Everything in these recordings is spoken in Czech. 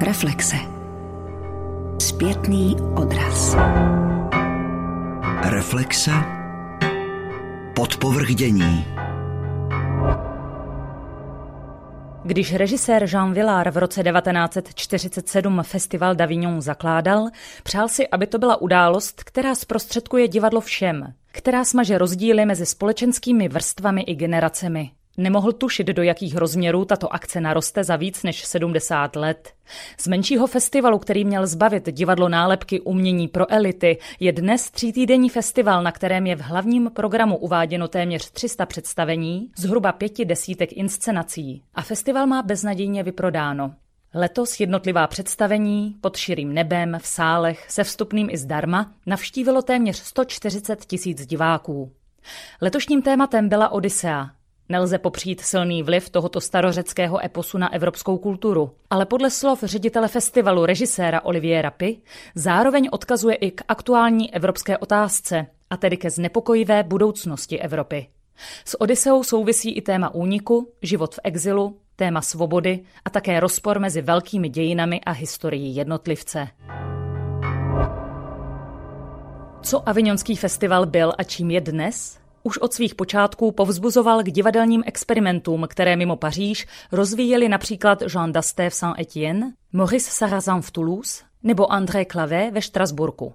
Reflexe. Zpětný odraz. Reflexe. Podpovrchdění. Když režisér Jean Villard v roce 1947 festival d'Avignon zakládal, přál si, aby to byla událost, která zprostředkuje divadlo všem, která smaže rozdíly mezi společenskými vrstvami i generacemi. Nemohl tušit, do jakých rozměrů tato akce naroste za víc než 70 let. Z menšího festivalu, který měl zbavit divadlo nálepky umění pro elity, je dnes třítýdenní festival, na kterém je v hlavním programu uváděno téměř 300 představení, zhruba pěti desítek inscenací. A festival má beznadějně vyprodáno. Letos jednotlivá představení pod širým nebem, v sálech, se vstupným i zdarma, navštívilo téměř 140 tisíc diváků. Letošním tématem byla Odisea, Nelze popřít silný vliv tohoto starořeckého eposu na evropskou kulturu, ale podle slov ředitele festivalu režiséra Oliviera Py zároveň odkazuje i k aktuální evropské otázce, a tedy ke znepokojivé budoucnosti Evropy. S Odiseou souvisí i téma úniku, život v exilu, téma svobody a také rozpor mezi velkými dějinami a historií jednotlivce. Co Avignonský festival byl a čím je dnes? Už od svých počátků povzbuzoval k divadelním experimentům, které mimo Paříž rozvíjeli například Jean Dasté v Saint-Étienne, Maurice Sarrazin v Toulouse nebo André Clavé ve Štrasburku.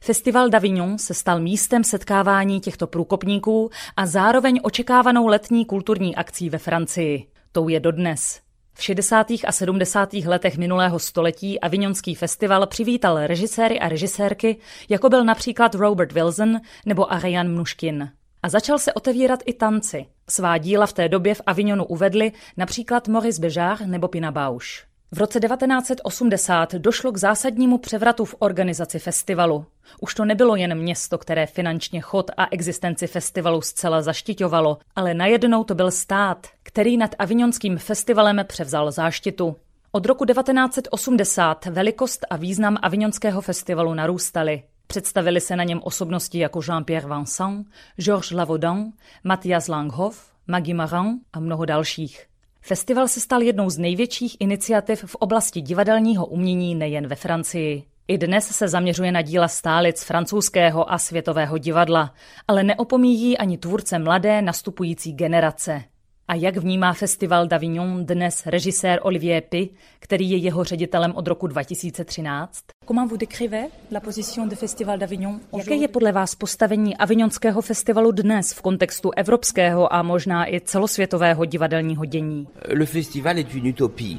Festival d'Avignon se stal místem setkávání těchto průkopníků a zároveň očekávanou letní kulturní akcí ve Francii. Tou je dodnes. V 60. a 70. letech minulého století Avignonský festival přivítal režiséry a režisérky, jako byl například Robert Wilson nebo Ariane Mnuškin a začal se otevírat i tanci. Svá díla v té době v Avignonu uvedli například Maurice Béjart nebo Pina Bausch. V roce 1980 došlo k zásadnímu převratu v organizaci festivalu. Už to nebylo jen město, které finančně chod a existenci festivalu zcela zaštiťovalo, ale najednou to byl stát, který nad Avignonským festivalem převzal záštitu. Od roku 1980 velikost a význam Avignonského festivalu narůstaly. Představili se na něm osobnosti jako Jean-Pierre Vincent, Georges Lavaudin, Matthias Langhoff, Maggie Marin a mnoho dalších. Festival se stal jednou z největších iniciativ v oblasti divadelního umění nejen ve Francii. I dnes se zaměřuje na díla stálic francouzského a světového divadla, ale neopomíjí ani tvůrce mladé nastupující generace. A jak vnímá festival d'Avignon dnes režisér Olivier Py, který je jeho ředitelem od roku 2013? Comment vous décrivez la position du Festival d'Avignon? Jaké je podle vás postavení Avignonského festivalu dnes v kontextu evropského a možná i celosvětového divadelního dění? Le festival est une utopie.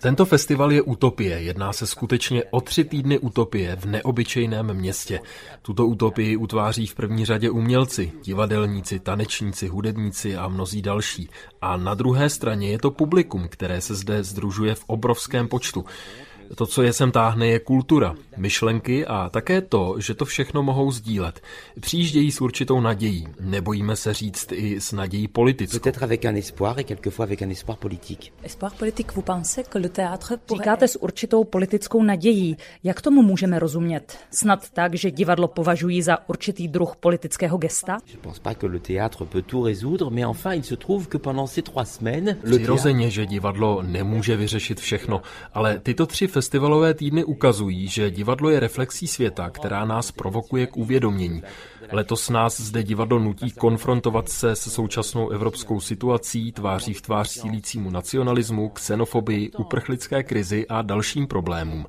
Tento festival je utopie. Jedná se skutečně o tři týdny utopie v neobyčejném městě. Tuto utopii utváří v první řadě umělci, divadelníci, tanečníci, hudebníci a mnozí další. A na druhé straně je to publikum, které se zde združuje v obrovském počtu. To, co je sem táhne, je kultura, myšlenky a také to, že to všechno mohou sdílet. Přijíždějí s určitou nadějí. Nebojíme se říct i s nadějí politickou. Říkáte s určitou politickou nadějí. Jak tomu můžeme rozumět? Snad tak, že divadlo považují za určitý druh politického gesta? Přirozeně, že divadlo nemůže vyřešit všechno, ale tyto tři festivalové týdny ukazují, že divadlo je reflexí světa, která nás provokuje k uvědomění. Letos nás zde divadlo nutí konfrontovat se se současnou evropskou situací, tváří v tvář sílícímu nacionalismu, xenofobii, uprchlické krizi a dalším problémům.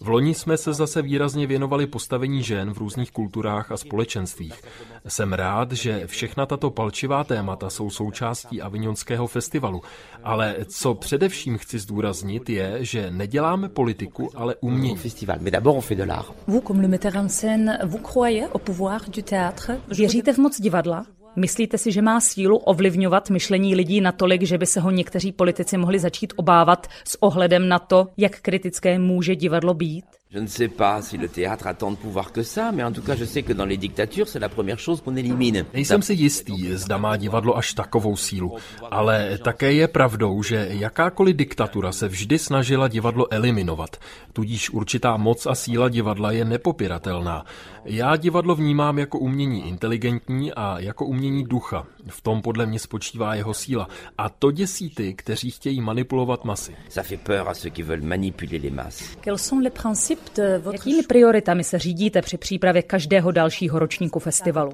V loni jsme se zase výrazně věnovali postavení žen v různých kulturách a společenstvích. Jsem rád, že všechna tato palčivá témata jsou součástí Avignonského festivalu, ale co především chci zdůraznit je, že neděláme politiku, ale umění. Věříte v moc divadla? Myslíte si, že má sílu ovlivňovat myšlení lidí natolik, že by se ho někteří politici mohli začít obávat s ohledem na to, jak kritické může divadlo být? Je ne sais pas si le théâtre a tant de pouvoir que ça, mais en tout cas je sais que dans les dictatures c'est la première chose qu'on élimine. Nejsem si jistý, zda má divadlo až takovou sílu, ale také je pravdou, že jakákoliv diktatura se vždy snažila divadlo eliminovat, tudíž určitá moc a síla divadla je nepopiratelná. Já divadlo vnímám jako umění inteligentní a jako umění ducha. V tom podle mě spočívá jeho síla. A to děsí ty, kteří chtějí manipulovat masy. Ça fait peur à ceux qui veulent manipuler les masses. Quels sont les principes. Jakými prioritami se řídíte při přípravě každého dalšího ročníku festivalu?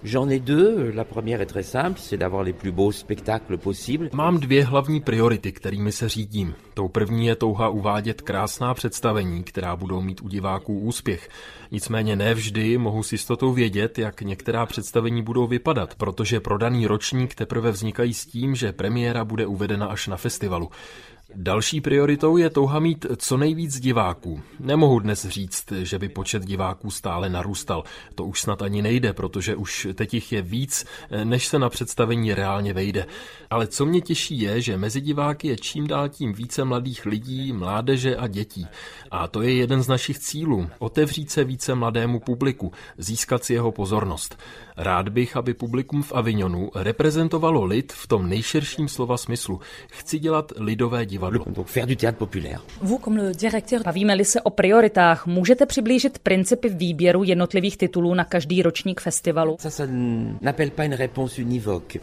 Mám dvě hlavní priority, kterými se řídím. Tou první je touha uvádět krásná představení, která budou mít u diváků úspěch. Nicméně ne vždy mohu s jistotou vědět, jak některá představení budou vypadat, protože pro daný ročník teprve vznikají s tím, že premiéra bude uvedena až na festivalu. Další prioritou je touha mít co nejvíc diváků. Nemohu dnes říct, že by počet diváků stále narůstal. To už snad ani nejde, protože už teď jich je víc, než se na představení reálně vejde. Ale co mě těší je, že mezi diváky je čím dál tím více mladých lidí, mládeže a dětí. A to je jeden z našich cílů. Otevřít se více mladému publiku, získat si jeho pozornost. Rád bych, aby publikum v Avignonu reprezentovalo lid v tom nejširším slova smyslu. Chci dělat lidové divadlo. Bavíme-li se o prioritách, můžete přiblížit principy výběru jednotlivých titulů na každý ročník festivalu?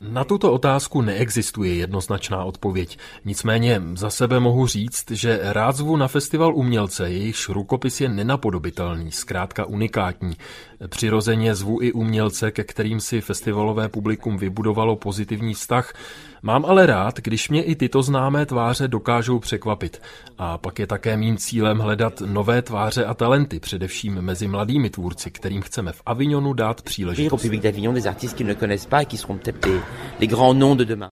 Na tuto otázku neexistuje jednoznačná odpověď. Nicméně za sebe mohu říct, že rád zvu na festival umělce, jejichž rukopis je nenapodobitelný, zkrátka unikátní. Přirozeně zvu i umělce, ke kterým si festivalové publikum vybudovalo pozitivní vztah. Mám ale rád, když mě i tyto známé tváře dokážou překvapit. A pak je také mým cílem hledat nové tváře a talenty, především mezi mladými tvůrci, kterým chceme v Avignonu dát příležitost.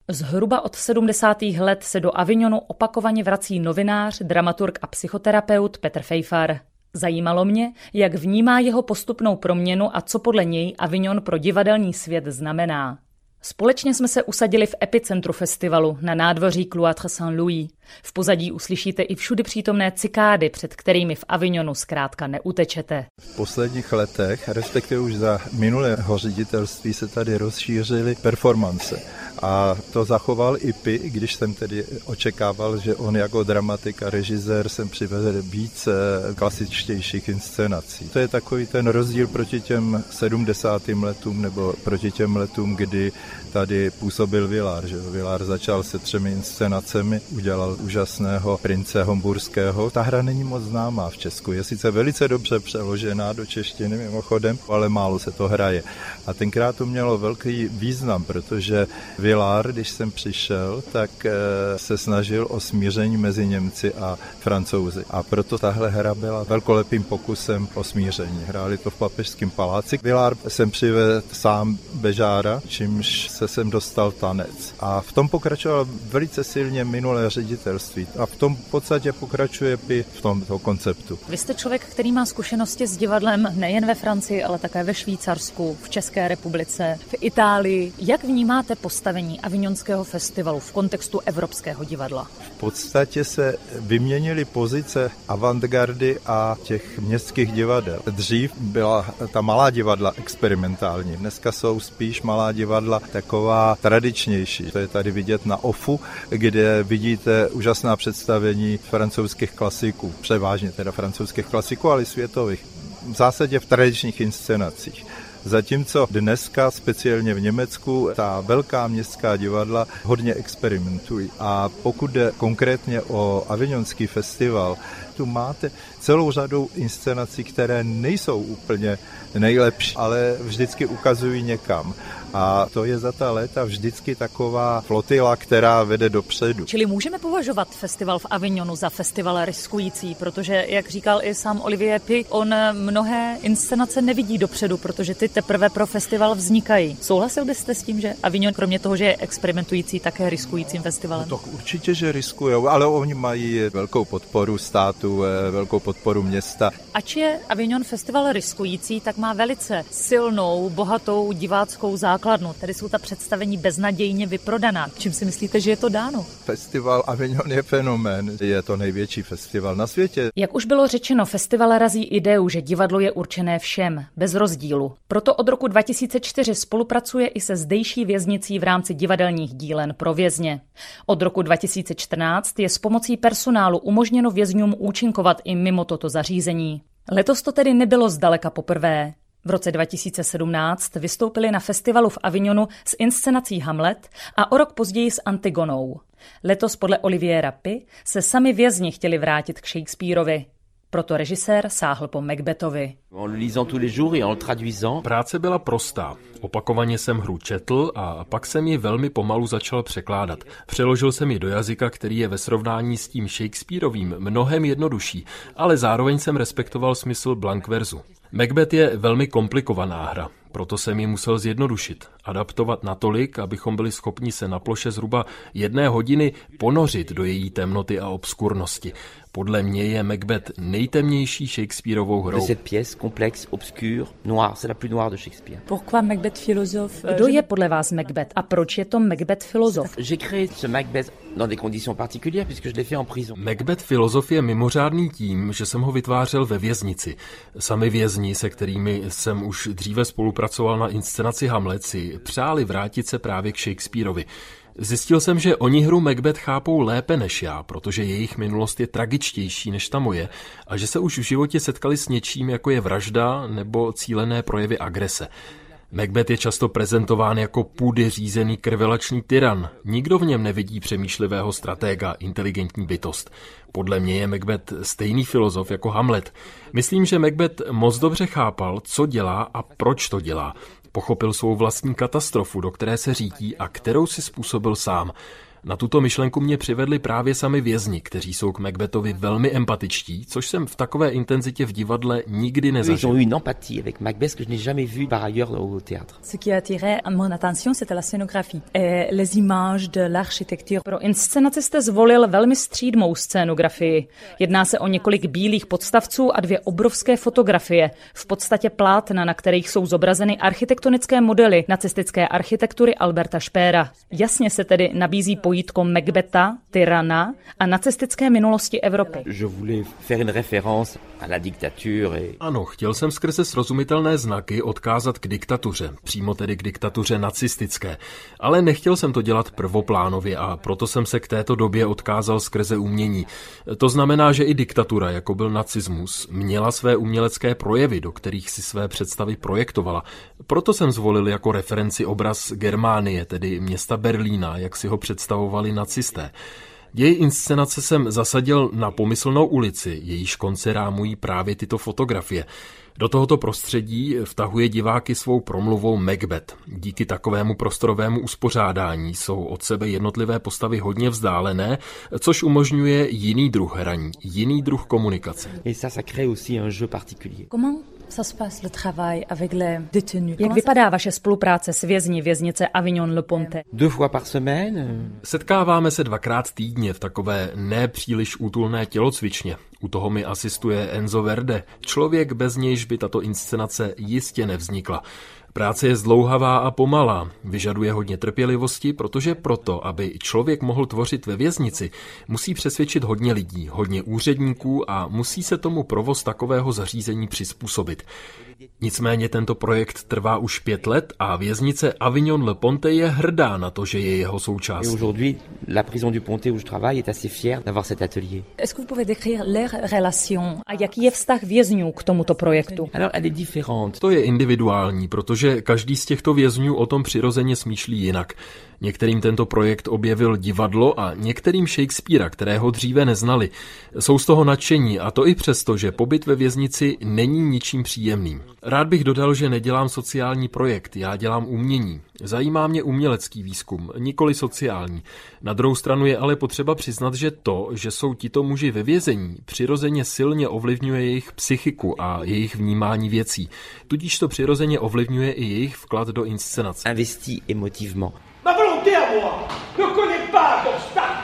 Zhruba od 70. let se do Avignonu opakovaně vrací novinář, dramaturg a psychoterapeut Petr Fejfar. Zajímalo mě, jak vnímá jeho postupnou proměnu a co podle něj Avignon pro divadelní svět znamená. Společně jsme se usadili v epicentru festivalu na nádvoří Cloître Saint-Louis. V pozadí uslyšíte i všudy přítomné cikády, před kterými v Avignonu zkrátka neutečete. V posledních letech, respektive už za minulého ředitelství, se tady rozšířily performance. A to zachoval i Pi, když jsem tedy očekával, že on jako dramatik a režisér sem přivede více klasičtějších inscenací. To je takový ten rozdíl proti těm 70. letům nebo proti těm letům, kdy tady působil Vilár. Že? Vilár začal se třemi inscenacemi, udělal úžasného prince Homburského. Ta hra není moc známá v Česku. Je sice velice dobře přeložená do češtiny mimochodem, ale málo se to hraje. A tenkrát to mělo velký význam, protože Vilár, když jsem přišel, tak eh, se snažil o smíření mezi Němci a Francouzi. A proto tahle hra byla velkolepým pokusem o smíření. Hráli to v papežském paláci. Vilár jsem přivedl sám Bežára, čímž se sem dostal tanec. A v tom pokračoval velice silně minulé ředitelství. A v tom v podstatě pokračuje i v tomto konceptu. Vy jste člověk, který má zkušenosti s divadlem nejen ve Francii, ale také ve Švýcarsku, v České republice, v Itálii. Jak vnímáte postavení Avignonského festivalu v kontextu Evropského divadla? V podstatě se vyměnily pozice avantgardy a těch městských divadel. Dřív byla ta malá divadla experimentální, dneska jsou spíš malá divadla taková tradičnější. To je tady vidět na OFU, kde vidíte úžasná představení francouzských klasiků, převážně teda francouzských klasiků, ale světových. V zásadě v tradičních inscenacích. Zatímco dneska, speciálně v Německu, ta velká městská divadla hodně experimentují. A pokud jde konkrétně o Avignonský festival, tu máte celou řadu inscenací, které nejsou úplně nejlepší, ale vždycky ukazují někam. A to je za ta léta vždycky taková flotila, která vede dopředu. Čili můžeme považovat festival v Avignonu za festival riskující, protože, jak říkal i sám Olivier Pi, on mnohé inscenace nevidí dopředu, protože ty teprve pro festival vznikají. Souhlasil byste s tím, že Avignon, kromě toho, že je experimentující, také riskujícím festivalem? No to určitě, že riskují, ale oni mají velkou podporu státu, eh, velkou podporu města. Ač je Avignon festival riskující, tak má velice silnou, bohatou diváckou základnu základnu. Tady jsou ta představení beznadějně vyprodaná. Čím si myslíte, že je to dáno? Festival Avignon je fenomén. Je to největší festival na světě. Jak už bylo řečeno, festival razí ideu, že divadlo je určené všem, bez rozdílu. Proto od roku 2004 spolupracuje i se zdejší věznicí v rámci divadelních dílen pro vězně. Od roku 2014 je s pomocí personálu umožněno vězňům účinkovat i mimo toto zařízení. Letos to tedy nebylo zdaleka poprvé. V roce 2017 vystoupili na festivalu v Avignonu s inscenací Hamlet a o rok později s Antigonou. Letos podle Oliviera Py se sami vězni chtěli vrátit k Shakespeareovi. Proto režisér sáhl po Macbethovi. Práce byla prostá. Opakovaně jsem hru četl a pak jsem ji velmi pomalu začal překládat. Přeložil jsem ji do jazyka, který je ve srovnání s tím Shakespeareovým mnohem jednodušší, ale zároveň jsem respektoval smysl Blankverzu. Macbeth je velmi komplikovaná hra, proto jsem ji musel zjednodušit, adaptovat natolik, abychom byli schopni se na ploše zhruba jedné hodiny ponořit do její temnoty a obskurnosti. Podle mě je Macbeth nejtemnější Shakespeareovou hrou. Cette pièce complexe, obscure, noire, c'est la plus noire de Shakespeare. Pourquoi Macbeth filozof? Kdo je podle vás Macbeth a proč je to Macbeth filozof? J'ai créé ce Macbeth dans des conditions particulières puisque je l'ai fait en prison. Macbeth filozof je mimořádný tím, že jsem ho vytvářel ve věznici. Sami vězni, se kterými jsem už dříve spolupracoval na inscenaci Hamlet, si přáli vrátit se právě k Shakespeareovi. Zjistil jsem, že oni hru Macbeth chápou lépe než já, protože jejich minulost je tragičtější než ta moje a že se už v životě setkali s něčím, jako je vražda nebo cílené projevy agrese. Macbeth je často prezentován jako půdy řízený krvelačný tyran. Nikdo v něm nevidí přemýšlivého stratéga, inteligentní bytost. Podle mě je Macbeth stejný filozof jako Hamlet. Myslím, že Macbeth moc dobře chápal, co dělá a proč to dělá. Pochopil svou vlastní katastrofu, do které se řídí a kterou si způsobil sám. Na tuto myšlenku mě přivedli právě sami vězni, kteří jsou k Macbethovi velmi empatičtí, což jsem v takové intenzitě v divadle nikdy nezažil. Ils ont eu une empathie avec Macbeth que je n'ai jamais vu par ailleurs au théâtre. Ce qui attirait mon attention, c'était la scénographie et les images de l'architecture. Pro inscenaci jste zvolil velmi střídmou scénografii. Jedná se o několik bílých podstavců a dvě obrovské fotografie, v podstatě plátna, na kterých jsou zobrazeny architektonické modely nacistické architektury Alberta Špéra. Jasně se tedy nabízí pojítko Macbeta, tyrana a nacistické minulosti Evropy. Ano, chtěl jsem skrze srozumitelné znaky odkázat k diktatuře, přímo tedy k diktatuře nacistické. Ale nechtěl jsem to dělat prvoplánově a proto jsem se k této době odkázal skrze umění. To znamená, že i diktatura, jako byl nacismus, měla své umělecké projevy, do kterých si své představy projektovala. Proto jsem zvolil jako referenci obraz Germánie, tedy města Berlína, jak si ho představovali nacisté. Její inscenace jsem zasadil na pomyslnou ulici, jejíž konce rámují právě tyto fotografie. Do tohoto prostředí vtahuje diváky svou promluvou Macbeth. Díky takovému prostorovému uspořádání jsou od sebe jednotlivé postavy hodně vzdálené, což umožňuje jiný druh hraní, jiný druh komunikace. et ça ça crée aussi un jeu particulier. Comment ça se passe le travail avec les détenus? Jak vypadá vaše spolupráce s vězni věznice Avignon Le Ponte? Deux fois par semaine, euh, Setkáváme se dvakrát týdně v takové nepříliš útulné tělocvičně. U toho mi asistuje Enzo Verde, člověk bez nějž by tato inscenace jistě nevznikla. Práce je zdlouhavá a pomalá, vyžaduje hodně trpělivosti, protože proto, aby člověk mohl tvořit ve věznici, musí přesvědčit hodně lidí, hodně úředníků a musí se tomu provoz takového zařízení přizpůsobit. Nicméně tento projekt trvá už pět let a věznice Avignon Le Ponte je hrdá na to, že je jeho součástí. aujourd'hui, la prison du Pontet où je travaille est assez fière d'avoir cet atelier. Est-ce que vous pouvez décrire leur relation a jaký je vztah vězňů k tomuto projektu? Alors, elle est différente. To je individuální, protože každý z těchto vězňů o tom přirozeně smýšlí jinak. Některým tento projekt objevil divadlo a některým Shakespearea, kterého dříve neznali. Jsou z toho nadšení a to i přesto, že pobyt ve věznici není ničím příjemným. Rád bych dodal, že nedělám sociální projekt, já dělám umění. Zajímá mě umělecký výzkum, nikoli sociální. Na druhou stranu je ale potřeba přiznat, že to, že jsou tito muži ve vězení, přirozeně silně ovlivňuje jejich psychiku a jejich vnímání věcí. Tudíž to přirozeně ovlivňuje i jejich vklad do inscenace. Investi émotivement. Ma volonté à moi ne connaît pas d'obstacle.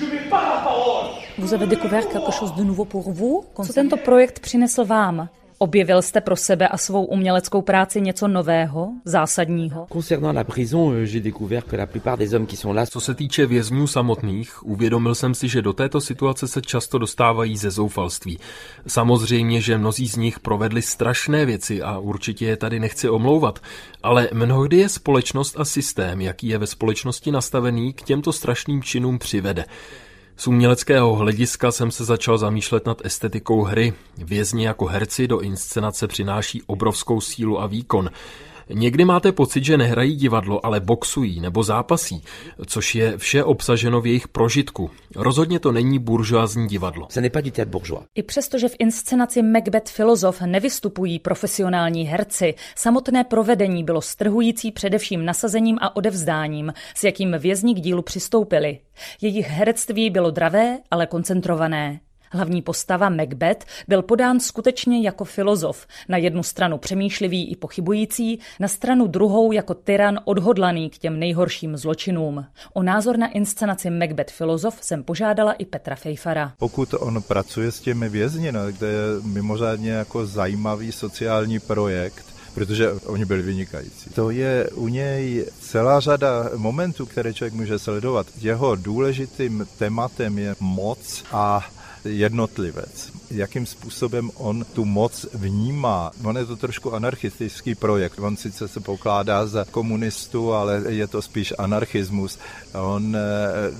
Je n'ai pas la parole. Vous avez découvert quelque chose de nouveau pour vous? Co tento projekt přinesl vám? Objevil jste pro sebe a svou uměleckou práci něco nového, zásadního? Euh, Co se týče vězňů samotných, uvědomil jsem si, že do této situace se často dostávají ze zoufalství. Samozřejmě, že mnozí z nich provedli strašné věci a určitě je tady nechci omlouvat, ale mnohdy je společnost a systém, jaký je ve společnosti nastavený, k těmto strašným činům přivede. Z uměleckého hlediska jsem se začal zamýšlet nad estetikou hry. Vězni jako herci do inscenace přináší obrovskou sílu a výkon. Někdy máte pocit, že nehrají divadlo, ale boxují nebo zápasí, což je vše obsaženo v jejich prožitku. Rozhodně to není buržoázní divadlo. I přesto, že v inscenaci Macbeth Filozof nevystupují profesionální herci, samotné provedení bylo strhující především nasazením a odevzdáním, s jakým vězni k dílu přistoupili. Jejich herectví bylo dravé, ale koncentrované. Hlavní postava Macbeth byl podán skutečně jako filozof, na jednu stranu přemýšlivý i pochybující, na stranu druhou jako tyran odhodlaný k těm nejhorším zločinům. O názor na inscenaci Macbeth filozof jsem požádala i Petra Fejfara. Pokud on pracuje s těmi vězni, no, kde je mimořádně jako zajímavý sociální projekt, protože oni byli vynikající. To je u něj celá řada momentů, které člověk může sledovat. Jeho důležitým tématem je moc a jednotlivec. Jakým způsobem on tu moc vnímá. On je to trošku anarchistický projekt. On sice se pokládá za komunistu, ale je to spíš anarchismus. On eh,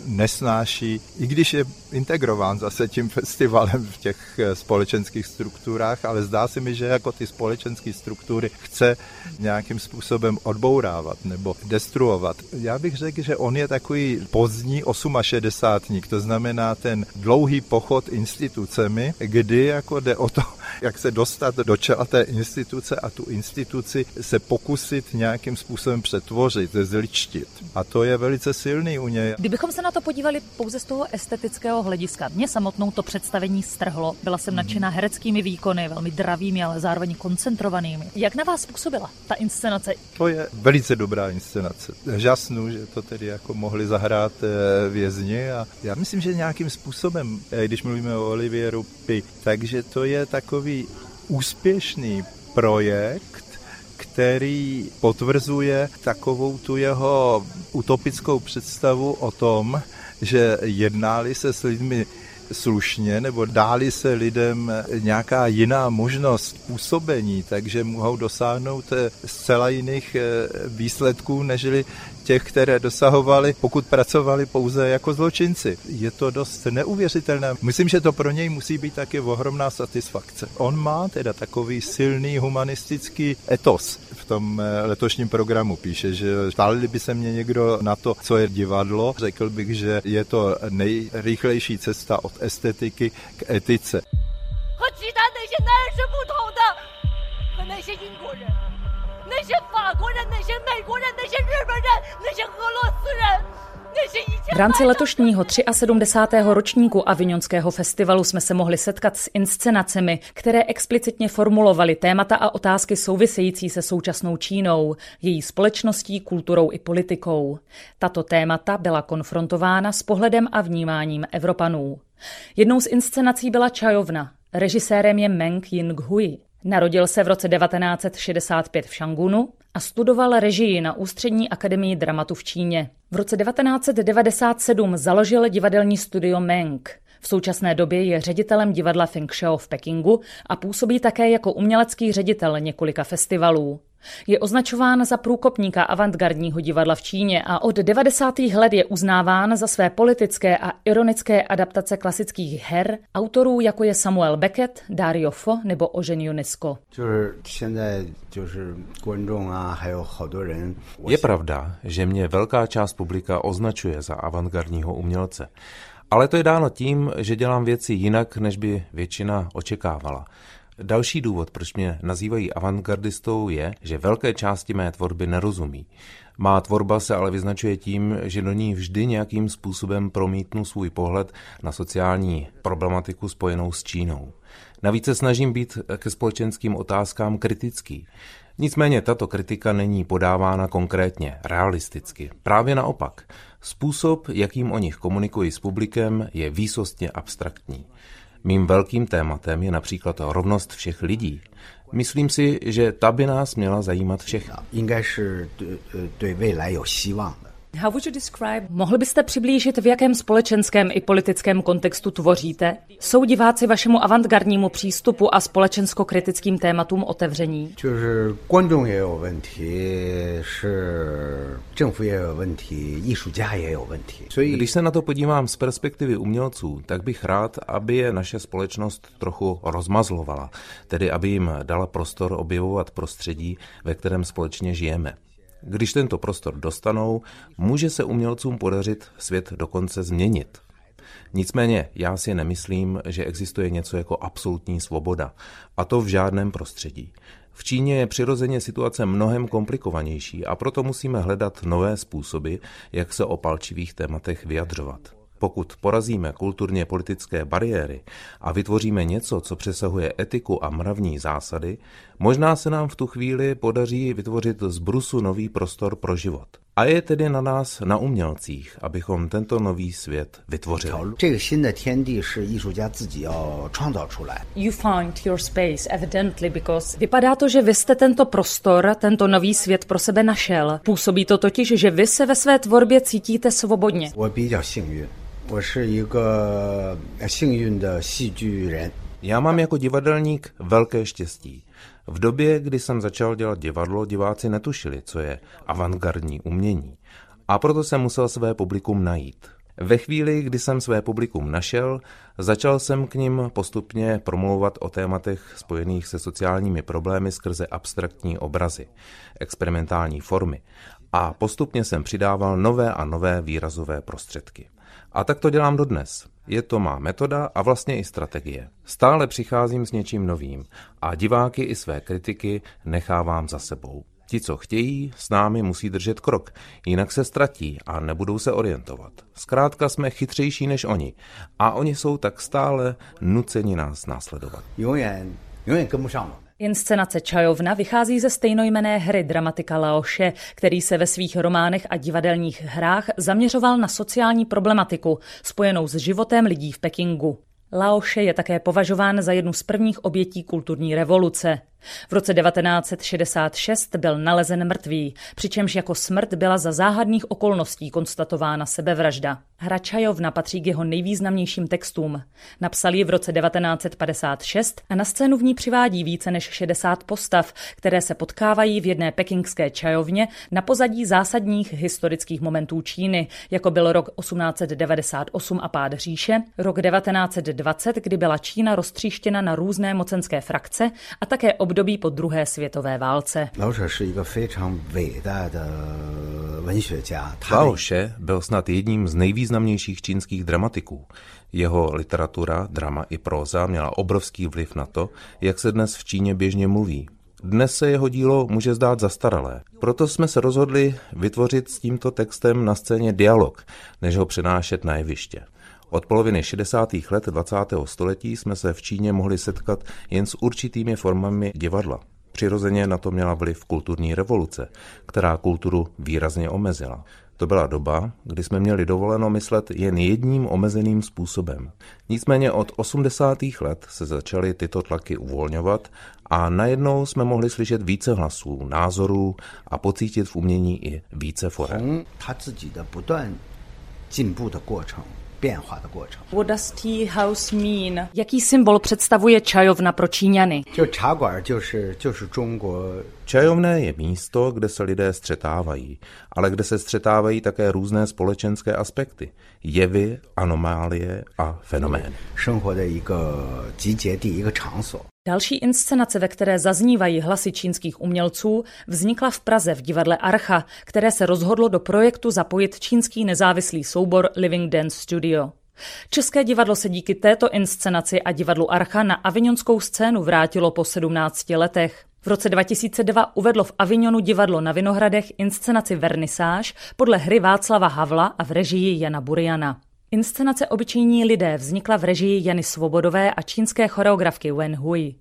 nesnáší, i když je integrován zase tím festivalem v těch eh, společenských strukturách, ale zdá se mi, že jako ty společenské struktury chce nějakým způsobem odbourávat nebo destruovat. Já bych řekl, že on je takový pozdní 68. To znamená ten dlouhý pochod institucemi, kdy jako jde o to, jak se dostat do čela té instituce a tu instituci se pokusit nějakým způsobem přetvořit, zličtit. A to je velice silný u něj. Kdybychom se na to podívali pouze z toho estetického hlediska, mě samotnou to představení strhlo. Byla jsem nadšená hereckými výkony, velmi dravými, ale zároveň koncentrovanými. Jak na vás působila ta inscenace? To je velice dobrá inscenace. Žasnu, že to tedy jako mohli zahrát eh, vězni a já myslím, že nějakým způsobem, eh, když mluvíme o Olivieru Pi, takže to je takový úspěšný projekt, který potvrzuje takovou tu jeho utopickou představu o tom, že jednáli se s lidmi slušně nebo dáli se lidem nějaká jiná možnost působení, takže mohou dosáhnout zcela jiných eh, výsledků, nežli těch, které dosahovali, pokud pracovali pouze jako zločinci. Je to dost neuvěřitelné. Myslím, že to pro něj musí být taky ohromná satisfakce. On má teda takový silný humanistický etos v tom eh, letošním programu. Píše, že ptali by se mě někdo na to, co je divadlo, řekl bych, že je to nejrychlejší cesta od estetiky k etice. 和其他那些男人是不同的，和那些英国人。 V rámci letošního 73. ročníku Avignonského festivalu jsme se mohli setkat s inscenacemi, které explicitně formulovaly témata a otázky související se současnou Čínou, její společností, kulturou i politikou. Tato témata byla konfrontována s pohledem a vnímáním Evropanů. Jednou z inscenací byla Čajovna. Režisérem je Meng Ying-hui. Narodil se v roce 1965 v Šangunu a studoval režii na Ústřední akademii dramatu v Číně. V roce 1997 založil divadelní studio Meng. V současné době je ředitelem divadla Feng Shao v Pekingu a působí také jako umělecký ředitel několika festivalů. Je označován za průkopníka avantgardního divadla v Číně a od 90. let je uznáván za své politické a ironické adaptace klasických her autorů jako je Samuel Beckett, Dario Fo nebo Ožen UNESCO. Je pravda, že mě velká část publika označuje za avantgardního umělce. Ale to je dáno tím, že dělám věci jinak, než by většina očekávala. Další důvod, proč mě nazývají avantgardistou, je, že velké části mé tvorby nerozumí. Má tvorba se ale vyznačuje tím, že do ní vždy nějakým způsobem promítnu svůj pohled na sociální problematiku spojenou s Čínou. Navíc se snažím být ke společenským otázkám kritický. Nicméně tato kritika není podávána konkrétně, realisticky. Právě naopak. Způsob, jakým o nich komunikuji s publikem, je výsostně abstraktní. Mým velkým tématem je například rovnost všech lidí. Myslím si, že ta by nás měla zajímat všechny. How would you describe... Mohl byste přiblížit, v jakém společenském i politickém kontextu tvoříte? Jsou diváci vašemu avantgardnímu přístupu a společensko-kritickým tématům otevření? Když se na to podívám z perspektivy umělců, tak bych rád, aby je naše společnost trochu rozmazlovala, tedy aby jim dala prostor objevovat prostředí, ve kterém společně žijeme. Když tento prostor dostanou, může se umělcům podařit svět dokonce změnit. Nicméně já si nemyslím, že existuje něco jako absolutní svoboda, a to v žádném prostředí. V Číně je přirozeně situace mnohem komplikovanější a proto musíme hledat nové způsoby, jak se o palčivých tématech vyjadřovat. Pokud porazíme kulturně politické bariéry a vytvoříme něco, co přesahuje etiku a mravní zásady, možná se nám v tu chvíli podaří vytvořit z brusu nový prostor pro život. A je tedy na nás, na umělcích, abychom tento nový svět vytvořili. You find your space evidently because vypadá to, že vy jste tento prostor, tento nový svět pro sebe našel. Působí to totiž, že vy se ve své tvorbě cítíte svobodně. 我是一个幸运的戏剧人。Já mám jako divadelník velké štěstí. V době, kdy jsem začal dělat divadlo, diváci netušili, co je avantgardní umění. A proto jsem musel své publikum najít. Ve chvíli, kdy jsem své publikum našel, začal jsem k ním postupně promlouvat o tématech spojených se sociálními problémy skrze abstraktní obrazy, experimentální formy a postupně jsem přidával nové a nové výrazové prostředky. A tak to dělám dodnes. Je to má metoda a vlastně i strategie. Stále přicházím s něčím novým a diváky i své kritiky nechávám za sebou. Ti, co chtějí, s námi musí držet krok, jinak se ztratí a nebudou se orientovat. Zkrátka jsme chytřejší než oni a oni jsou tak stále nuceni nás následovat. 永远永远跟不上我。Inscenace Čajovna vychází ze stejnojmené hry dramatika Laoše, který se ve svých románech a divadelních hrách zaměřoval na sociální problematiku spojenou s životem lidí v Pekingu. Laoše je také považován za jednu z prvních obětí kulturní revoluce. V roce 1966 byl nalezen mrtvý, přičemž jako smrt byla za záhadných okolností konstatována sebevražda. Hra Čajovna patří k jeho nejvýznamnějším textům. Napsal ji v roce 1956 a na scénu v ní přivádí více než 60 postav, které se potkávají v jedné pekingské čajovně na pozadí zásadních historických momentů Číny, jako byl rok 1898 a pád říše, rok 1920, kdy byla Čína roztříštěna na různé mocenské frakce a také ob období po druhé světové válce. Lao She byl snad jedním z nejvýznamnějších čínských dramatiků. Jeho literatura, drama i próza měla obrovský vliv na to, jak se dnes v Číně běžně mluví. Dnes se jeho dílo může zdát zastaralé. Proto jsme se rozhodli vytvořit s tímto textem na scéně dialog, než ho přenášet na jeviště. Od poloviny 60. let 20. století jsme se v Číně mohli setkat jen s určitými formami divadla. Přirozeně na to měla vliv kulturní revoluce, která kulturu výrazně omezila. To byla doba, kdy jsme měli dovoleno myslet jen jedním omezeným způsobem. Nicméně od 80. let se začaly tyto tlaky uvolňovat a najednou jsme mohli slyšet více hlasů, názorů a pocítit v umění i více forem. 变化的过程。What does tea house mean? Jaký symbol představuje čajovna pro Číňany? 就茶馆就是就是中国 Čajovné je místo, kde se lidé střetávají, ale kde se střetávají také různé společenské aspekty, jevy, anomálie a fenomény. Další inscenace, ve které zaznívají hlasy čínských umělců, vznikla v Praze v divadle Archa, které se rozhodlo do projektu zapojit čínský nezávislý soubor Living Dance Studio. České divadlo se díky této inscenaci a divadlu Archa na avignonskou scénu vrátilo po 17 letech. V roce 2002 uvedlo v Avignonu divadlo na Vinohradech inscenaci Vernisáž podle hry Václava Havla a v režii Jana Buriana. Inscenace Obyčejní lidé vznikla v režii Jany Svobodové a čínské choreografky Wen Hui.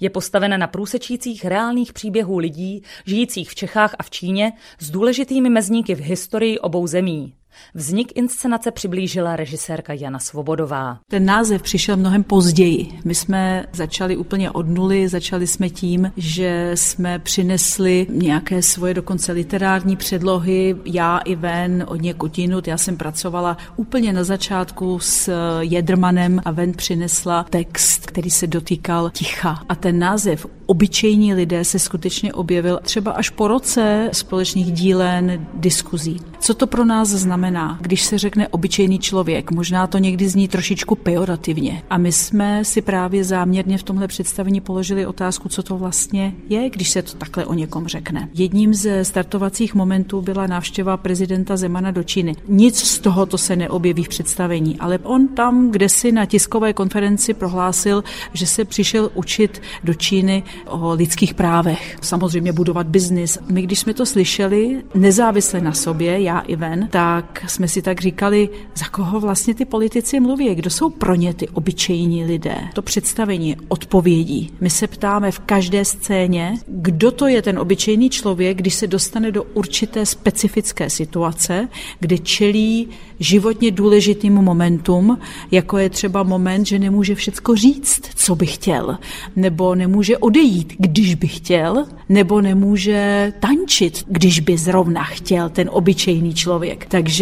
Je postavena na průsečících reálných příběhů lidí, žijících v Čechách a v Číně, s důležitými mezníky v historii obou zemí. Vznik inscenace přiblížila režisérka Jana Svobodová. Ten název přišel mnohem později. My jsme začali úplně od nuly, začali jsme tím, že jsme přinesli nějaké svoje dokonce literární předlohy, já i ven od někud jinut. Já jsem pracovala úplně na začátku s Jedrmanem a ven přinesla text, který se dotýkal ticha. A ten název obyčejní lidé se skutečně objevil třeba až po roce společných dílen, diskuzí. Co to pro nás znamená, když se řekne obyčejný člověk? Možná to někdy zní trošičku pejorativně. A my jsme si právě záměrně v tomhle představení položili otázku, co to vlastně je, když se to takhle o někom řekne. Jedním ze startovacích momentů byla návštěva prezidenta Zemana do Číny. Nic z tohoto se neobjeví v představení, ale on tam, kde si na tiskové konferenci prohlásil, že se přišel učit do Číny o lidských právech. Samozřejmě budovat biznis. My, když jsme to slyšeli, nezávisle na sobě, já i ven, tak jsme si tak říkali, za koho vlastně ty politici mluví, kdo jsou pro ně ty obyčejní lidé. To představení odpovědí. My se ptáme v každé scéně, kdo to je ten obyčejný člověk, když se dostane do určité specifické situace, kde čelí životně důležitým momentům, jako je třeba moment, že nemůže všecko říct, co by chtěl, nebo nemůže odejít, když by chtěl, nebo nemůže tančit, když by zrovna chtěl ten obyčejný člověk. Takže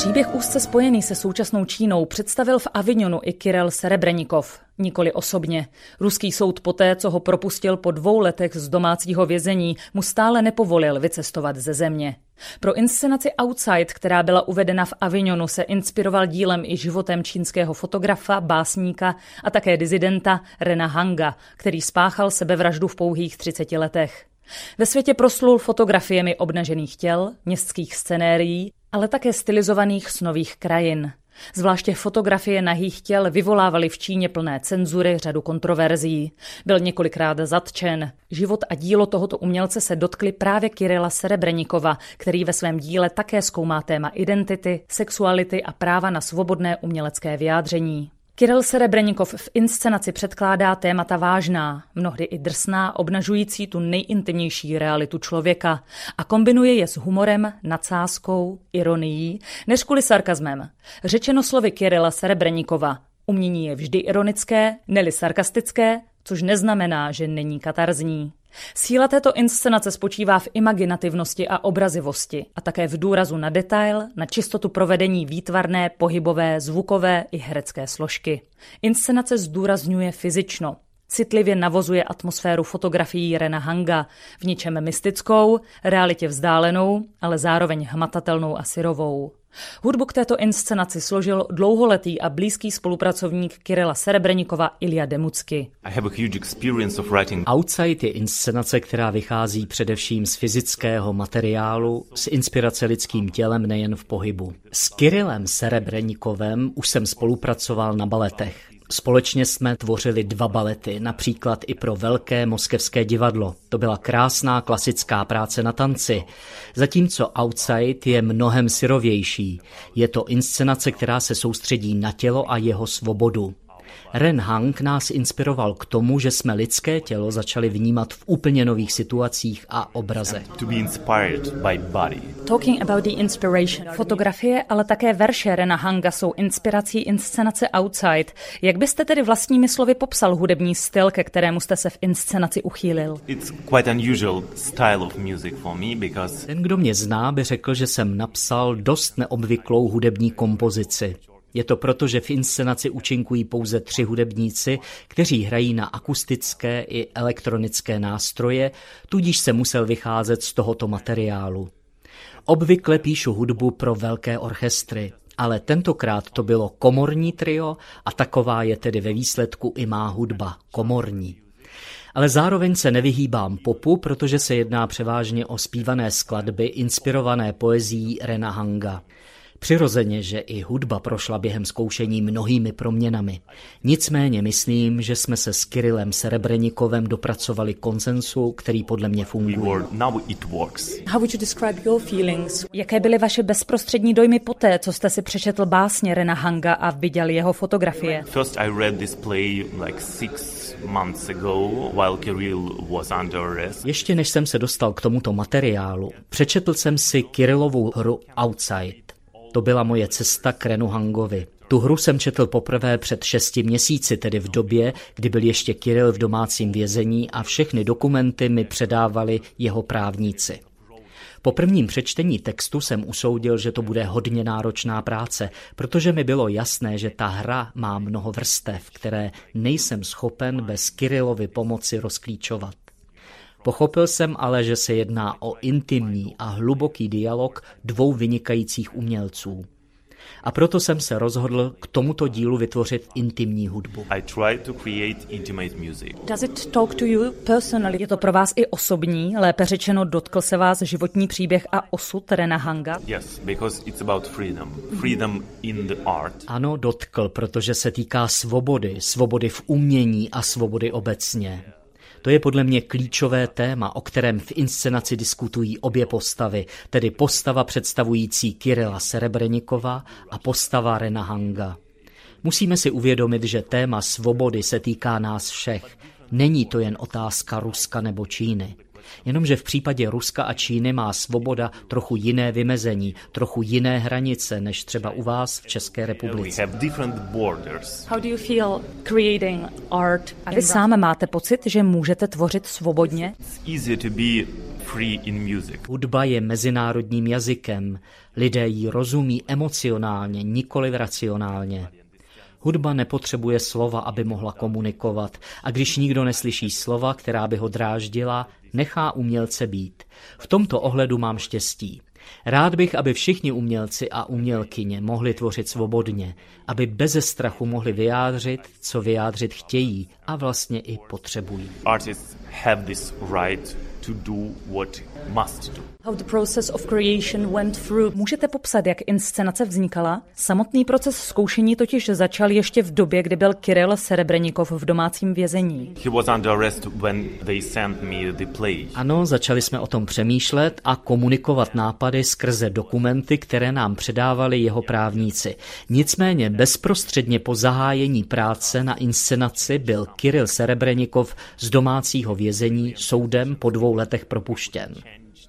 Příběh úzce spojený se současnou Čínou představil v Avignonu i Kirel Serebrenikov, nikoli osobně. Ruský soud poté, co ho propustil po dvou letech z domácího vězení, mu stále nepovolil vycestovat ze země. Pro inscenaci Outside, která byla uvedena v Avignonu, se inspiroval dílem i životem čínského fotografa, básníka a také dizidenta Rena Hanga, který spáchal sebevraždu v pouhých 30 letech. Ve světě proslul fotografiemi obnažených těl, městských scenérií, ale také stylizovaných snových krajin. Zvláště fotografie nahých těl vyvolávaly v Číně plné cenzury řadu kontroverzí. Byl několikrát zatčen. Život a dílo tohoto umělce se dotkly právě Kirila Serebrenikova, který ve svém díle také zkoumá téma identity, sexuality a práva na svobodné umělecké vyjádření. Kiril Serebrenikov v inscenaci předkládá témata vážná, mnohdy i drsná, obnažující tu nejintimnější realitu člověka a kombinuje je s humorem, nadsázkou, ironií, než kvůli sarkazmem. Řečeno slovy Kirila Serebrenikova, umění je vždy ironické, neli sarkastické, což neznamená, že není katarzní. Síla této inscenace spočívá v imaginativnosti a obrazivosti a také v důrazu na detail, na čistotu provedení výtvarné, pohybové, zvukové i herecké složky. Inscenace zdůrazňuje fyzično, citlivě navozuje atmosféru fotografií Rena Hanga, v ničem mystickou, realitě vzdálenou, ale zároveň hmatatelnou a syrovou. Hudbu k této inscenaci složil dlouholetý a blízký spolupracovník Kirila Serebrenikova Ilja Demucky. Outside je inscenace, která vychází především z fyzického materiálu, z inspirace lidským tělem nejen v pohybu. S Kirilem Serebrenikovem už jsem spolupracoval na baletech. Společně jsme tvořili dva balety, například i pro Velké moskevské divadlo. To byla krásná klasická práce na tanci. Zatímco Outside je mnohem syrovější. Je to inscenace, která se soustředí na tělo a jeho svobodu. Ren Hang nás inspiroval k tomu, že jsme lidské tělo začali vnímat v úplně nových situacích a obrazech. To be inspired by body. Talking about the inspiration. Fotografie, ale také verše Rena Hanga jsou inspirací inscenace Outside. Jak byste tedy vlastními slovy popsal hudební styl, ke kterému jste se v inscenaci uchýlil? It's quite unusual style of music for me because... Ten, kdo mě zná, by řekl, že jsem napsal dost neobvyklou hudební kompozici. Je to proto, že v inscenaci účinkují pouze tři hudebníci, kteří hrají na akustické i elektronické nástroje, tudíž se musel vycházet z tohoto materiálu. Obvykle píšu hudbu pro velké orchestry, ale tentokrát to bylo komorní trio a taková je tedy ve výsledku i má hudba, komorní. Ale zároveň se nevyhýbám popu, protože se jedná převážně o zpívané skladby inspirované poezí Rena Hanga. Přirozeně, že i hudba prošla během zkoušení mnohými proměnami. Nicméně myslím, že jsme se s Kirilem Serebrenikovem dopracovali konsensu, který podle mě funguje. How would you describe your feelings? Jaké byly vaše bezprostřední dojmy poté, co jste si přečetl básně Rena Hanga a viděl jeho fotografie? First I read this play like six months ago while Kirill was under arrest. Ještě než jsem se dostal k tomuto materiálu, přečetl jsem si Kirillovu hru Outside. To byla moje cesta k Renu Hangovi. Tu hru jsem četl poprvé před šesti měsíci, tedy v době, kdy byl ještě Kiril v domácím vězení a všechny dokumenty mi předávali jeho právníci. Po prvním přečtení textu jsem usoudil, že to bude hodně náročná práce, protože mi bylo jasné, že ta hra má mnoho vrstev, které nejsem schopen bez Kirilovy pomoci rozklíčovat. Pochopil jsem ale, že se jedná o intimní a hluboký dialog dvou vynikajících umělců. A proto jsem se rozhodl k tomuto dílu vytvořit intimní hudbu. Je to pro vás i osobní, lépe řečeno dotkl se vás životní příběh a osud Rena Hanga? Yes, because it's about freedom. Freedom in the art. Ano, dotkl, protože se týká svobody, svobody v umění a svobody obecně. To je podle mě klíčové téma, o kterém v inscenaci diskutují obě postavy, tedy postava představující Kirila Serebrenikova a postava Rena Hanga. Musíme si uvědomit, že téma svobody se týká nás všech. Není to jen otázka Ruska nebo Číny. Jenomže v případě Ruska a Číny má svoboda trochu jiné vymezení, trochu jiné hranice než třeba u vás v České republice. How do you feel creating art? A vy sám máte pocit, že můžete tvořit svobodně? Hudba je mezinárodním jazykem. Lidé ji rozumí emocionálně, nikoli racionálně. Hudba nepotřebuje slova, aby mohla komunikovat a když nikdo neslyší slova, která by ho dráždila, nechá umělce být. V tomto ohledu mám štěstí. Rád bych, aby všichni umělci a umělkyně mohli tvořit svobodně, aby beze strachu mohli vyjádřit, co vyjádřit chtějí a vlastně i potřebují. Artists have this right to do what must do. How the process of creation went through. Můžete popsat, jak inscenace vznikala? Samotný proces zkoušení totiž začal ještě v době, kdy byl Kiril Serebrenikov v domácím vězení. He was under arrest when they sent me the play. Ano, začali jsme o tom přemýšlet a komunikovat nápady skrze dokumenty, které nám předávali jeho právníci. Nicméně bezprostředně po zahájení práce na inscenaci byl Kiril Serebrenikov z domácího vězení soudem po dvou letech propuštěn.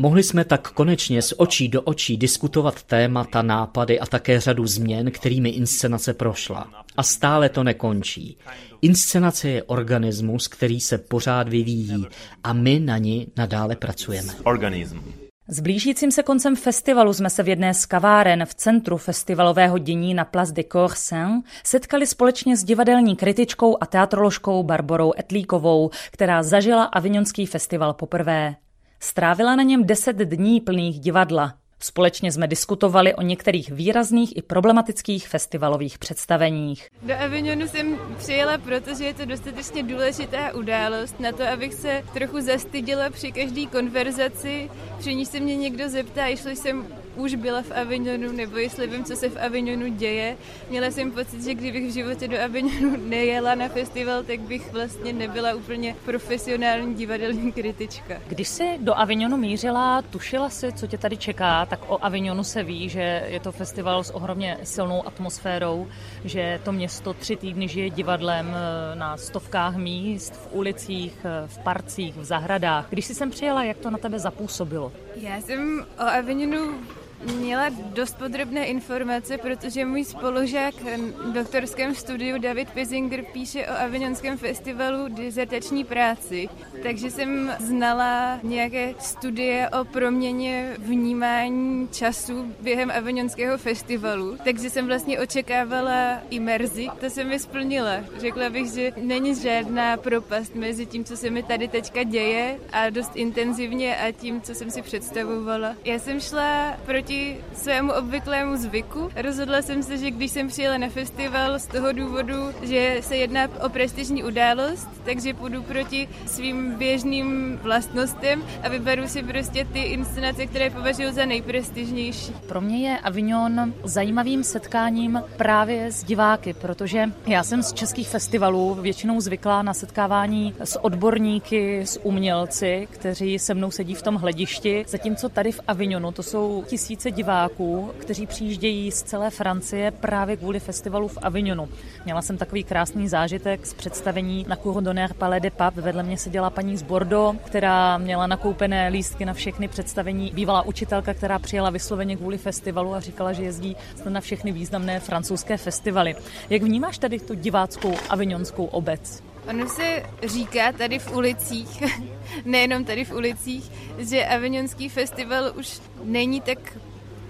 Mohli jsme tak konečně z očí do očí diskutovat témata, nápady a také řadu změn, kterými inscenace prošla. A stále to nekončí. Inscenace je organismus, který se pořád vyvíjí a my na ní nadále pracujeme. Organism. S blížícím se koncem festivalu jsme se v jedné z kaváren v centru festivalového dění na Place de Corsin setkali společně s divadelní kritičkou a teatroložkou Barborou Etlíkovou, která zažila Avignonský festival poprvé. Strávila na něm deset dní plných divadla. Společně jsme diskutovali o některých výrazných i problematických festivalových představeních. Do Avignonu jsem přijela, protože je to dostatečně důležitá událost na to, abych se trochu zastydila při každé konverzaci, při níž se mě někdo zeptá, jestli jsem už byla v Avignonu, nebo jestli vím, co se v Avignonu děje. Měla jsem pocit, že kdybych v životě do Avignonu nejela na festival, tak bych vlastně nebyla úplně profesionální divadelní kritička. Když jsi do Avignonu mířila, tušila si, co tě tady čeká, tak o Avignonu se ví, že je to festival s ohromně silnou atmosférou, že to město tři týdny žije divadlem eh, na stovkách míst, v ulicích, eh, v parcích, v zahradách. Když jsi sem přijela, jak to na tebe zapůsobilo? Já jsem o Avignonu měla dost podrobné informace, protože můj spolužák v doktorském studiu David Pizinger píše o Avignonském festivalu dizertační práci, takže jsem znala nějaké studie o proměně vnímání času během Avignonského festivalu, takže jsem vlastně očekávala imerzi, to se mi splnila. Řekla bych, že není žádná propast mezi tím, co se mi tady teďka děje a dost intenzivně a tím, co jsem si představovala. Já jsem šla proti proti svému obvyklému zvyku. Rozhodla jsem se, že když jsem přijela na festival z toho důvodu, že se jedná o prestižní událost, takže půjdu proti svým běžným vlastnostem a vyberu si prostě ty inscenace, které považuji za nejprestižnější. Pro mě je Avignon zajímavým setkáním právě s diváky, protože já jsem z českých festivalů většinou zvyklá na setkávání s odborníky, s umělci, kteří se mnou sedí v tom hledišti, zatímco tady v Avignonu to jsou tisíce diváků, kteří přijíždějí z celé Francie právě kvůli festivalu v Avignonu. Měla jsem takový krásný zážitek z představení na Courdonner Palais de Pape. Vedle mě seděla paní z Bordeaux, která měla nakoupené lístky na všechny představení. Bývalá učitelka, která přijela vysloveně kvůli festivalu a říkala, že jezdí na všechny významné francouzské festivaly. Jak vnímáš tady tu diváckou avignonskou obec? Ono se říká tady v ulicích, nejenom tady v ulicích, že Avignonský festival už není tak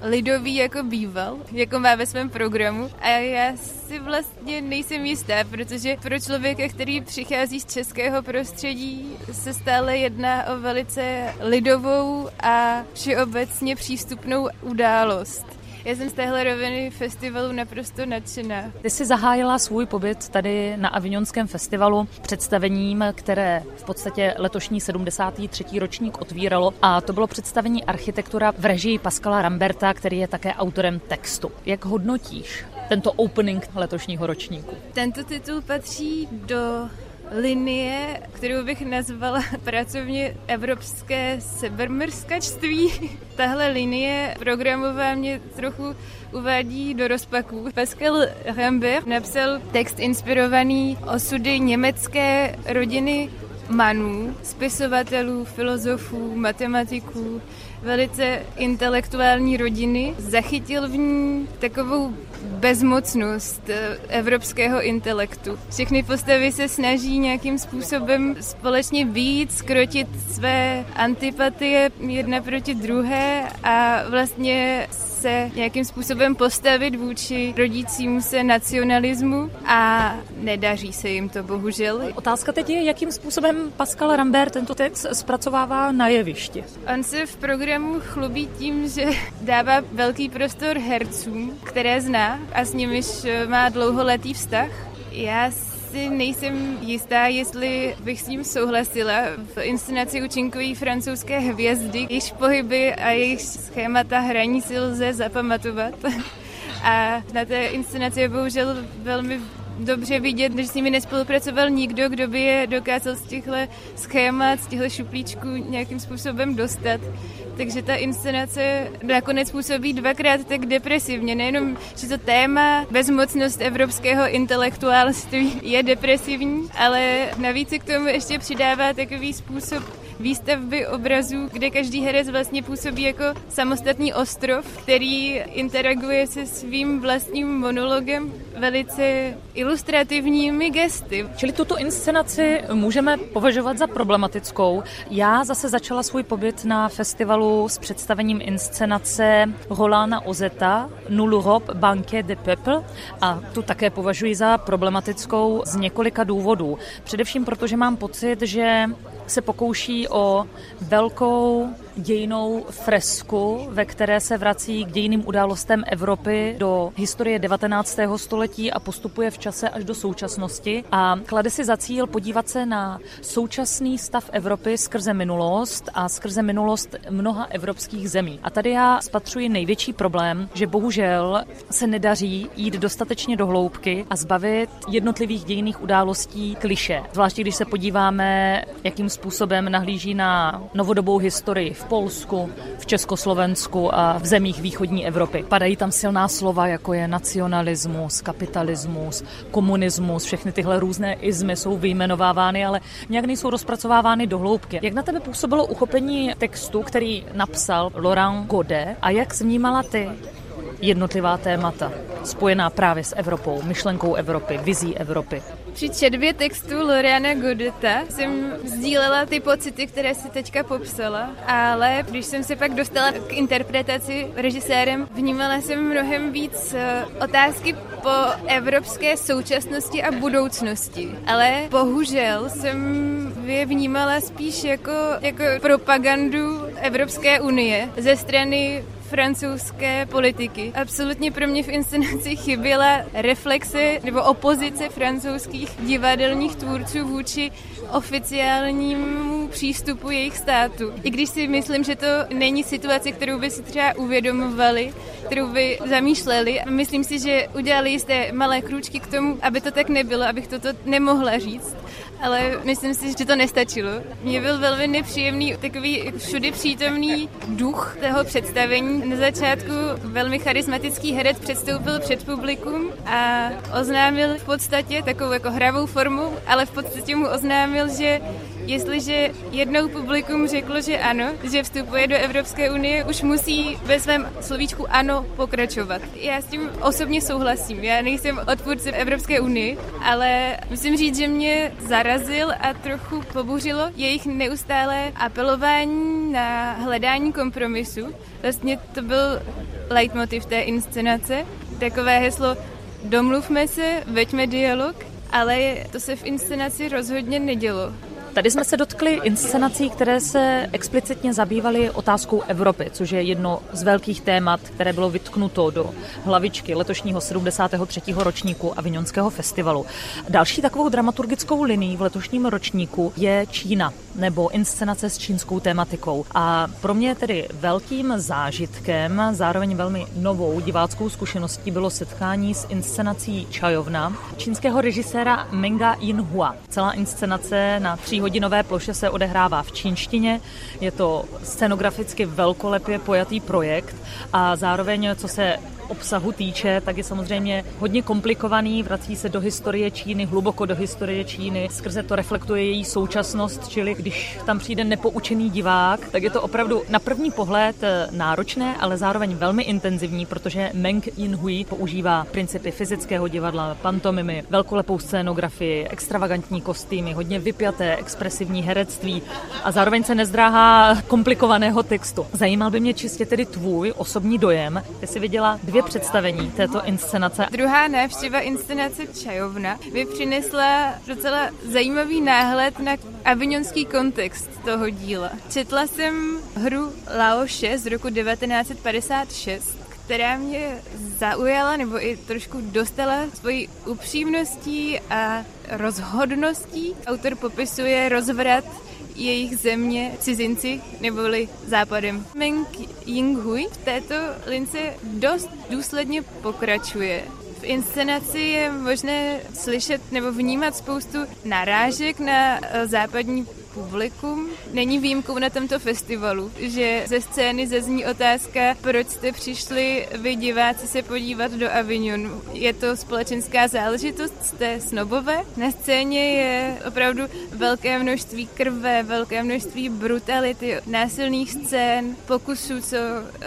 lidový jako býval, jako má ve svém programu. A já si vlastně nejsem jistá, protože pro člověka, který přichází z českého prostředí, se stále jedná o velice lidovou a všeobecně přístupnou událost. Já jsem z téhle roviny festivalu naprosto nadšená. Ty jsi zahájila svůj pobyt tady na Avignonském festivalu představením, které v podstatě letošní 73. ročník otvíralo a to bylo představení architektura v režii Pascala Ramberta, který je také autorem textu. Jak hodnotíš tento opening letošního ročníku? Tento titul patří do linie, kterou bych nazvala pracovně evropské sebermrskačství. Tahle linie programová mě trochu uvádí do rozpaků. Pascal Rambert napsal text inspirovaný osudy německé rodiny Manů, spisovatelů, filozofů, matematiků, velice intelektuální rodiny. Zachytil v ní takovou bezmocnost eh, evropského intelektu. Všechny postavy se snaží nějakým způsobem společně víc, skrotit své antipatie jedna proti druhé a vlastně se nějakým způsobem postavit vůči rodícímu se nacionalismu a nedaří se jim to bohužel. Otázka teď je, jakým způsobem Pascal Rambert tento text zpracovává na jevišti. On se v programu chlubí tím, že dává velký prostor hercům, které zná a s nimiž má dlouholetý vztah. Já si nejsem jistá, jestli bych s ním souhlasila. V inscenaci účinkují francouzské hvězdy, jejichž pohyby a jejich schémata hraní si lze zapamatovat. A na té inscenaci je bohužel velmi dobře vidět, že s nimi nespolupracoval nikdo, kdo by je dokázal z těchto schémat, z těchto šuplíčků nějakým způsobem dostat. Takže ta inscenace nakonec působí dvakrát tak depresivně. Nejenom, že to téma bezmocnost evropského intelektuálství je depresivní, ale navíc se k tomu ještě přidává takový způsob výstavby obrazů, kde každý herec vlastně působí jako samostatný ostrov, který interaguje se svým vlastním monologem velice ilustrativními gesty. Čili tuto inscenaci můžeme považovat za problematickou. Já zase začala svůj pobyt na festivalu s představením inscenace Rolana Ozeta Nul Rob Banque de Peuple a tu také považuji za problematickou z několika důvodů. Především proto, že mám pocit, že se pokouší o velkou dějinou fresku, ve které se vrací k dějiným událostem Evropy do historie 19. století a postupuje v čase až do současnosti a klade si za cíl podívat se na současný stav Evropy skrze minulost a skrze minulost mnoha evropských zemí. A tady já spatřuji největší problém, že bohužel se nedaří jít dostatečně do hloubky a zbavit jednotlivých dějinných událostí kliše. Zvláště když se podíváme, jakým způsobem nahlíží na novodobou historii v Polsku, v Československu a v zemích východní Evropy. Padají tam silná slova, jako je nacionalismus, kapitalismus, komunismus, všechny tyhle různé izmy jsou vyjmenovávány, ale nějak nejsou rozpracovávány do hloubky. Jak na tebe působilo uchopení textu, který napsal Laurent Godet a jak vnímala ty jednotlivá témata spojená právě s Evropou, myšlenkou Evropy, vizí Evropy. Při četbě textu Loriana Godeta jsem sdílela ty pocity, které si teďka popsala, ale když jsem se pak dostala k interpretaci režisérem, vnímala jsem mnohem víc eh, otázky po evropské současnosti a budoucnosti. Ale bohužel jsem je vnímala spíš jako, jako propagandu Evropské unie ze strany francouzské politiky. Absolutně pro mě v inscenaci chyběla reflexe nebo opozice francouzských divadelních tvůrců vůči oficiálnímu přístupu jejich státu. I když si myslím, že to není situace, kterou by si třeba uvědomovali, kterou by zamýšleli. Myslím si, že udělali jisté malé krůčky k tomu, aby to tak nebylo, abych toto nemohla říct ale myslím si, že to nestačilo. Mně byl velmi nepříjemný takový všudy přítomný duch toho představení. Na začátku velmi charismatický herec předstoupil před publikum a oznámil v podstatě takovou jako hravou formu, ale v podstatě mu oznámil, že jestliže jednou publikum řeklo, že ano, že vstupuje do Evropské unie, už musí ve svém slovíčku ano pokračovat. Já s tím osobně souhlasím. Já nejsem odpůrce Evropské unie, ale musím říct, že mě zarazil a trochu pobuřilo jejich neustálé apelování na hledání kompromisu. Vlastně to byl leitmotiv té inscenace. Takové heslo domluvme se, veďme dialog, ale to se v inscenaci rozhodně nedělo. Tady jsme se dotkli inscenací, které se explicitně zabývaly otázkou Evropy, což je jedno z velkých témat, které bylo vytknuto do hlavičky letošního 73. ročníku Avignonského festivalu. Další takovou dramaturgickou linií v letošním ročníku je Čína nebo inscenace s čínskou tématikou. A pro mě tedy velkým zážitkem, zároveň velmi novou diváckou zkušeností bylo setkání s inscenací Čajovna čínského režiséra Menga Yinhua. Celá inscenace na tříhodinové ploše se odehrává v čínštině. Je to scenograficky velkolepě pojatý projekt a zároveň, co se obsahu týče, tak je samozřejmě hodně komplikovaný, vrací se do historie Číny, hluboko do historie Číny, skrze to reflektuje její současnost, čili když tam přijde nepoučený divák, tak je to opravdu na první pohled eh, náročné, ale zároveň velmi intenzivní, protože Meng Yin-hui používá principy fyzického divadla, pantomimy, velkolepou scénografii, extravagantní kostýmy, hodně vypjaté, expresivní herectví a zároveň se nezdráhá komplikovaného textu. Zajímal by mě čistě tedy tvůj osobní dojem. Ty jsi viděla dvě představení této inscenace. Druhá návštěva inscenace Čajovna mi přinesla docela zajímavý náhled na avignonský kontext toho díla. Četla jsem hru Laoše z roku 1956, která mě zaujala nebo i trošku dostala svojí upřímností a rozhodností. Autor popisuje rozvrat jejich země cizinci neboli západem. Meng Yinghui v této lince dost důsledně pokračuje. V inscenaci je možné slyšet nebo vnímat spoustu narážek na eh, západní publikum. Není výjimkou na tomto festivalu, že ze scény zezní otázka, proč jste přišli vy diváci se podívat do Avignonu. Je to společenská záležitost, jste snobové. Na scéně je opravdu velké množství krve, velké množství brutality, násilných scén, pokusů, co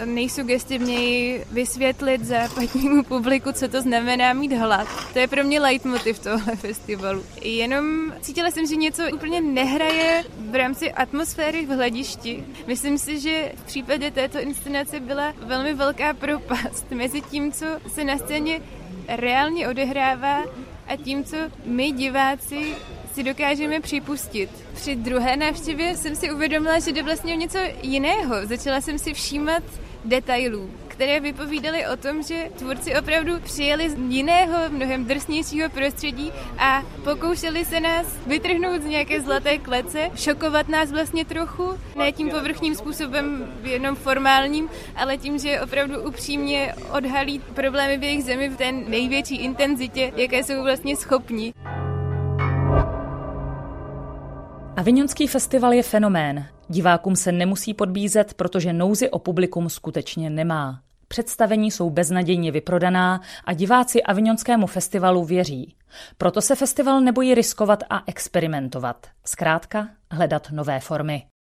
nejsugestivněji vysvětlit západnímu publiku, co to znamená mít hlad. To je pro mě leitmotiv tohle festivalu. Jenom cítila jsem, že něco úplně nehraje v rámci atmosféry v hledišti. Myslím si, že v případě této inscenace byla velmi velká propast mezi tím, co se na scéně reálně odehrává a tím, co my diváci si dokážeme připustit. Při druhé návštěvě jsem si uvědomila, že jde vlastně o něco jiného. Začala jsem si všímat detailů které vypovídaly o tom, že tvůrci opravdu přijeli z jiného, mnohem drsnějšího prostředí a pokoušeli se nás vytrhnout z nějaké zlaté klece, šokovat nás vlastně trochu, ne tím povrchním způsobem, jenom formálním, ale tím, že opravdu upřímně odhalí problémy v jejich zemi v té největší intenzitě, jaké jsou vlastně schopni. Avignonský festival je fenomén. Divákům se nemusí podbízet, protože nouzy o publikum skutečně nemá. Představení jsou beznadějně vyprodaná a diváci Avignonskému festivalu věří. Proto se festival nebojí riskovat a experimentovat. Zkrátka hledat nové formy.